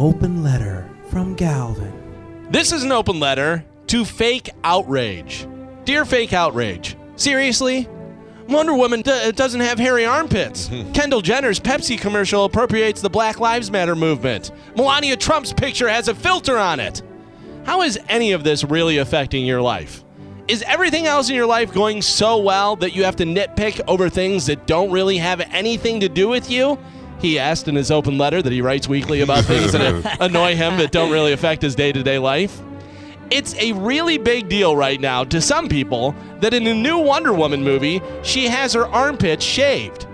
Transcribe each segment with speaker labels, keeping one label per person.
Speaker 1: open letter from Galvin.
Speaker 2: This is an open letter to fake outrage. Dear fake outrage, seriously? Wonder Woman d- doesn't have hairy armpits. Kendall Jenner's Pepsi commercial appropriates the Black Lives Matter movement. Melania Trump's picture has a filter on it. How is any of this really affecting your life? Is everything else in your life going so well that you have to nitpick over things that don't really have anything to do with you? He asked in his open letter that he writes weekly about things that annoy him that don't really affect his day to day life. It's a really big deal right now to some people that in the new Wonder Woman movie, she has her armpits shaved.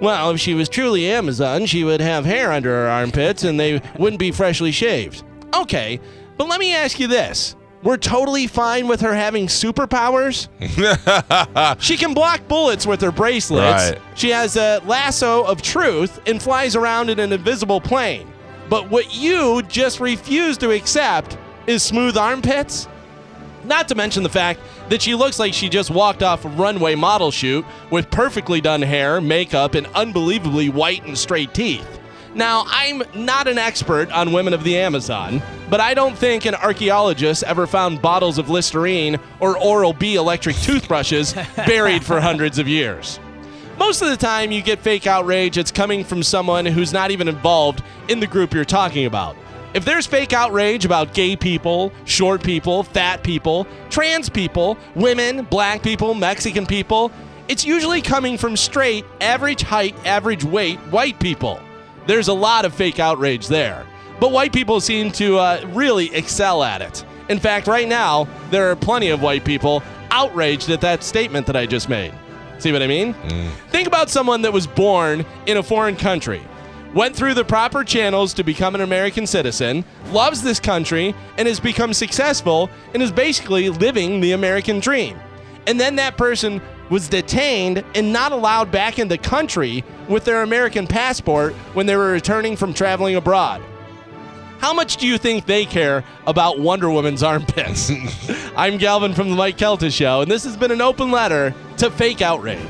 Speaker 2: Well, if she was truly Amazon, she would have hair under her armpits and they wouldn't be freshly shaved. Okay, but let me ask you this. We're totally fine with her having superpowers. she can block bullets with her bracelets.
Speaker 3: Right.
Speaker 2: She has a lasso of truth and flies around in an invisible plane. But what you just refuse to accept is smooth armpits? Not to mention the fact that she looks like she just walked off a runway model shoot with perfectly done hair, makeup, and unbelievably white and straight teeth. Now, I'm not an expert on women of the Amazon, but I don't think an archaeologist ever found bottles of Listerine or Oral B electric toothbrushes buried for hundreds of years. Most of the time, you get fake outrage, it's coming from someone who's not even involved in the group you're talking about. If there's fake outrage about gay people, short people, fat people, trans people, women, black people, Mexican people, it's usually coming from straight, average height, average weight white people. There's a lot of fake outrage there. But white people seem to uh, really excel at it. In fact, right now, there are plenty of white people outraged at that statement that I just made. See what I mean? Think about someone that was born in a foreign country, went through the proper channels to become an American citizen, loves this country, and has become successful and is basically living the American dream. And then that person was detained and not allowed back in the country with their American passport when they were returning from traveling abroad. How much do you think they care about Wonder Woman's armpits? I'm Galvin from the Mike Calta Show, and this has been an open letter to fake outrage.